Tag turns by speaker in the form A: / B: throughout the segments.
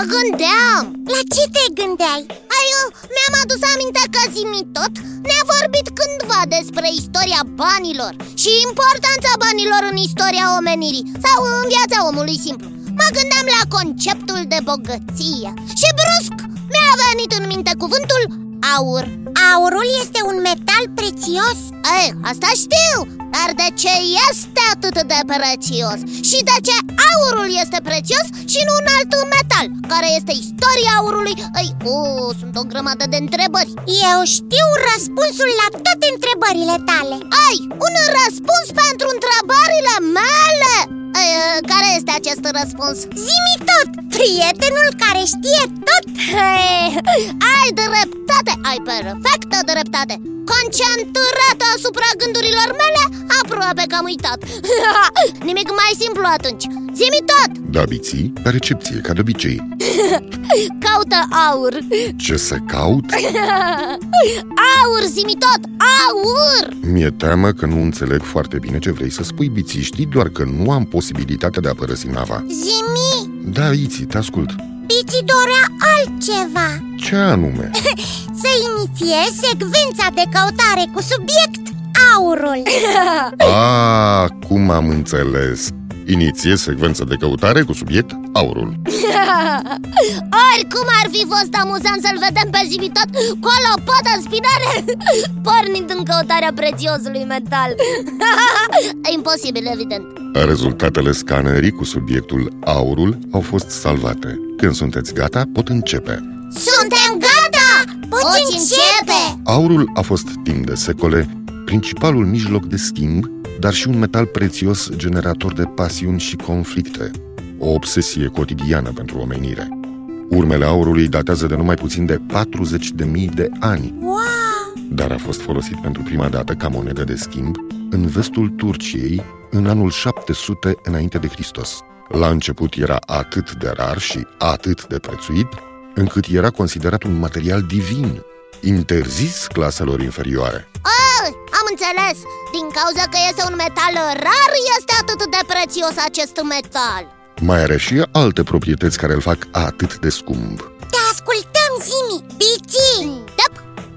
A: Ce faci?
B: A, mă gândeam
A: La ce te gândeai?
B: Ai, eu, mi-am adus aminte că Zimi tot ne-a vorbit cândva despre istoria banilor Și importanța banilor în istoria omenirii Sau în viața omului simplu Mă gândeam la conceptul de bogăție Și brusc mi-a venit în minte cuvântul aur
A: Aurul este un metal prețios?
B: Ei, asta știu, dar de ce este atât de prețios? Și de ce aurul este prețios și nu un alt metal? Care este istoria aurului? Ei, o, sunt o grămadă de întrebări
A: Eu știu răspunsul la toate întrebările tale
B: Ai, un răspuns pentru întrebările mele? Ei, care este acest răspuns?
A: Zimi tot, prietenul care știe tot
B: Hei, ai dreptate, ai perfectă dreptate Concentrată asupra gândurilor mele, aproape că am uitat Nimic mai simplu atunci Zimi tot!
C: Da, biții, la recepție, ca de obicei
B: Caută aur
C: Ce să caut?
B: Aur, zimi tot! Aur!
C: Mi-e teamă că nu înțeleg foarte bine ce vrei să spui, biții Știi doar că nu am posibilitatea de a părăsi nava
A: Zimi,
C: Da, Iții, te ascult
A: Piți dorea altceva.
C: Ce anume?
A: Să inițiezi secvența de căutare cu subiect aurul.
C: A, cum am înțeles Inițiez secvența de căutare cu subiect aurul.
B: Oricum ar fi fost amuzant să-l vedem pe zimi tot Cu o lopată în spinare Pornind în căutarea prețiosului metal. Imposibil, evident.
C: Rezultatele scanării cu subiectul aurul au fost salvate. Când sunteți gata, pot începe.
B: Suntem gata!
A: Poți începe!
C: Aurul a fost timp de secole principalul mijloc de schimb, dar și un metal prețios generator de pasiuni și conflicte, o obsesie cotidiană pentru omenire. Urmele aurului datează de numai puțin de 40.000 de ani,
A: Wow!
C: dar a fost folosit pentru prima dată ca monedă de schimb în vestul Turciei în anul 700 înainte de Hristos. La început era atât de rar și atât de prețuit, încât era considerat un material divin, interzis claselor inferioare.
B: Oh, am înțeles! Din cauza că este un metal rar, este atât de prețios acest metal
C: Mai are și alte proprietăți care îl fac atât de scump.
A: Te ascultăm, Zimi! Bici!
B: Da,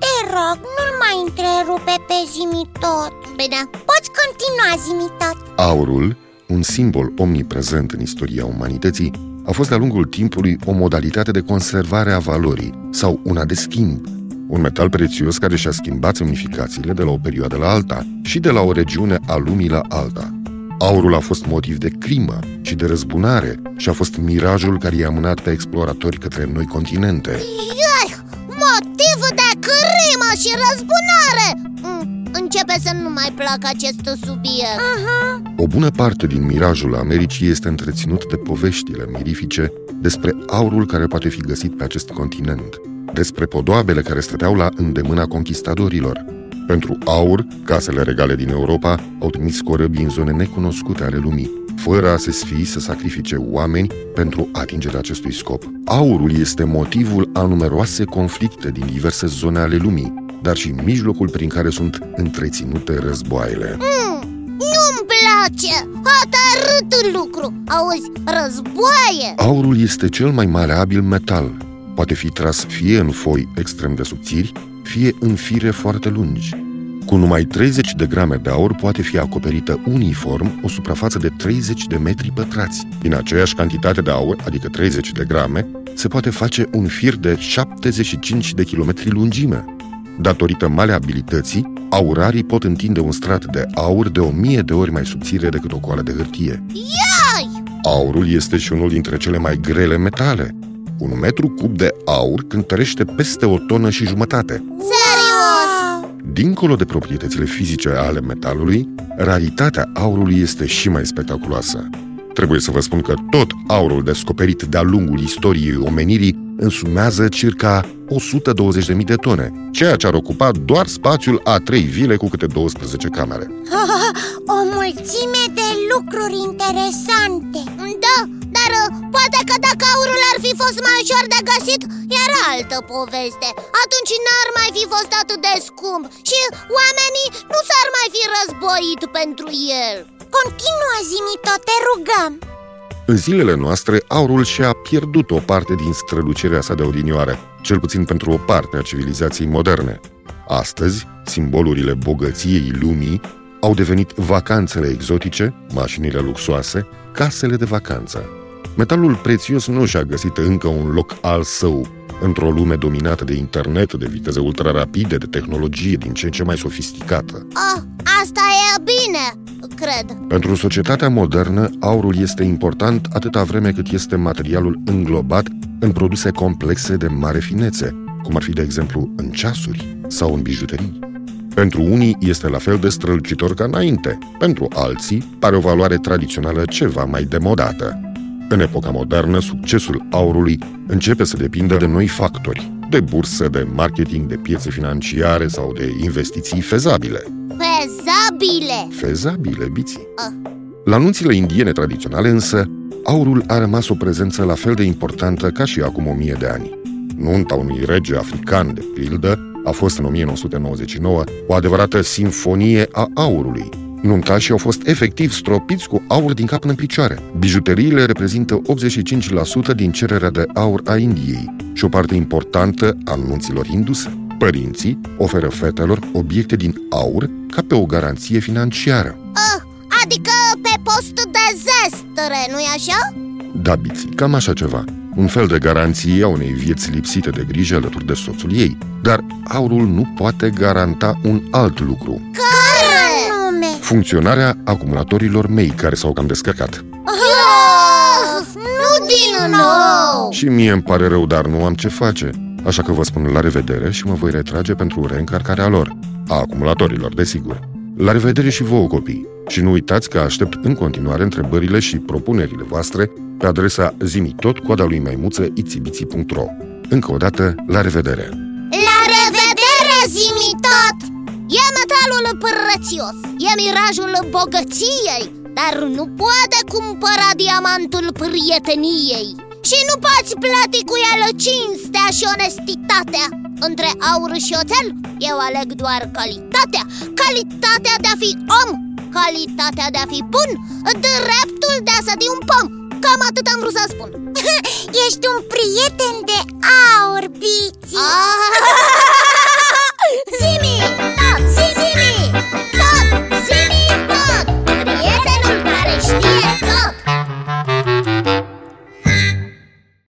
A: Te rog, nu-l mai întrerupe pe Zimi tot
B: bine
A: Poți continua, Zimi tot
C: Aurul, un simbol omniprezent în istoria umanității, a fost de-a lungul timpului o modalitate de conservare a valorii sau una de schimb. Un metal prețios care și-a schimbat semnificațiile de la o perioadă la alta și de la o regiune a lumii la alta. Aurul a fost motiv de crimă și de răzbunare și a fost mirajul care i-a mânat pe exploratori către noi continente.
B: Iai, motiv de crimă și răzbunare Mm, Începe să nu mai placă acest subiect
C: O bună parte din mirajul Americii este întreținut de poveștile mirifice despre aurul care poate fi găsit pe acest continent, despre podoabele care stăteau la îndemâna conquistadorilor. Pentru aur, casele regale din Europa au trimis corăbii în zone necunoscute ale lumii, fără a se sfii să sacrifice oameni pentru atingerea acestui scop. Aurul este motivul a numeroase conflicte din diverse zone ale lumii, dar și mijlocul prin care sunt întreținute războaiele.
B: Nu-mi place! Hotărât lucru! Auzi, războaie!
C: Aurul este cel mai maleabil metal. Poate fi tras fie în foi extrem de subțiri, fie în fire foarte lungi. Cu numai 30 de grame de aur poate fi acoperită uniform o suprafață de 30 de metri pătrați. Din aceeași cantitate de aur, adică 30 de grame, se poate face un fir de 75 de kilometri lungime. Datorită maleabilității, aurarii pot întinde un strat de aur de o mie de ori mai subțire decât o coală de hârtie.
B: Iai!
C: Aurul este și unul dintre cele mai grele metale. Un metru cub de aur cântărește peste o tonă și jumătate.
B: Serios!
C: Dincolo de proprietățile fizice ale metalului, raritatea aurului este și mai spectaculoasă. Trebuie să vă spun că tot aurul descoperit de-a lungul istoriei omenirii însumează circa 120.000 de tone, ceea ce ar ocupa doar spațiul a trei vile cu câte 12 camere.
A: O mulțime de lucruri interesante
B: Da, dar uh, poate că dacă aurul ar fi fost mai ușor de găsit, era altă poveste Atunci n-ar mai fi fost atât de scump și oamenii nu s-ar mai fi războit pentru el
A: Continua, Zimi tot, te rugăm
C: În zilele noastre, aurul și-a pierdut o parte din strălucirea sa de odinioară, cel puțin pentru o parte a civilizației moderne. Astăzi, simbolurile bogăției lumii au devenit vacanțele exotice, mașinile luxoase, casele de vacanță. Metalul prețios nu și-a găsit încă un loc al său într-o lume dominată de internet, de viteze ultrarapide, de tehnologie din ce în ce mai sofisticată.
B: Oh, asta e bine, cred
C: Pentru societatea modernă, aurul este important atâta vreme cât este materialul înglobat în produse complexe de mare finețe, cum ar fi, de exemplu, în ceasuri sau în bijuterii. Pentru unii este la fel de strălucitor ca înainte, pentru alții pare o valoare tradițională ceva mai demodată. În epoca modernă, succesul aurului începe să depindă de noi factori, de bursă, de marketing, de piețe financiare sau de investiții fezabile.
B: Fezabile
C: Fezabile, biții.
B: Ah.
C: La nunțile indiene tradiționale însă, aurul a rămas o prezență la fel de importantă ca și acum o mie de ani. Nunta unui rege african, de pildă, a fost în 1999 o adevărată sinfonie a aurului. Nuntașii au fost efectiv stropiți cu aur din cap până în picioare. Bijuteriile reprezintă 85% din cererea de aur a Indiei și o parte importantă a nunților induse. Părinții oferă fetelor obiecte din aur ca pe o garanție financiară.
B: oh, Adică pe post de zestre, nu-i așa?
C: Da, biții, cam așa ceva. Un fel de garanție a unei vieți lipsite de grijă alături de soțul ei. Dar aurul nu poate garanta un alt lucru.
B: Care?
A: Nume
C: Funcționarea acumulatorilor mei care s-au cam descărcat.
B: Oh, nu din nou
C: Și mie îmi pare rău, dar nu am ce face. Așa că vă spun la revedere și mă voi retrage pentru reîncarcarea lor. A acumulatorilor, desigur. La revedere și vouă, copii. Și nu uitați că aștept în continuare întrebările și propunerile voastre pe adresa zimitot coada lui maimuță itibiții.ro Încă o dată, la revedere!
B: Metalul prețios, e mirajul bogăției Dar nu poate cumpăra diamantul prieteniei. Și nu poți plăti cu el cinstea și onestitatea. Între aur și oțel, eu aleg doar calitatea. Calitatea de a fi om, calitatea de a fi bun Dreptul de a sădi un pom. Cam atât am vrut să spun.
A: Ești un prieten de aur, Biții.
B: Ah! Zimi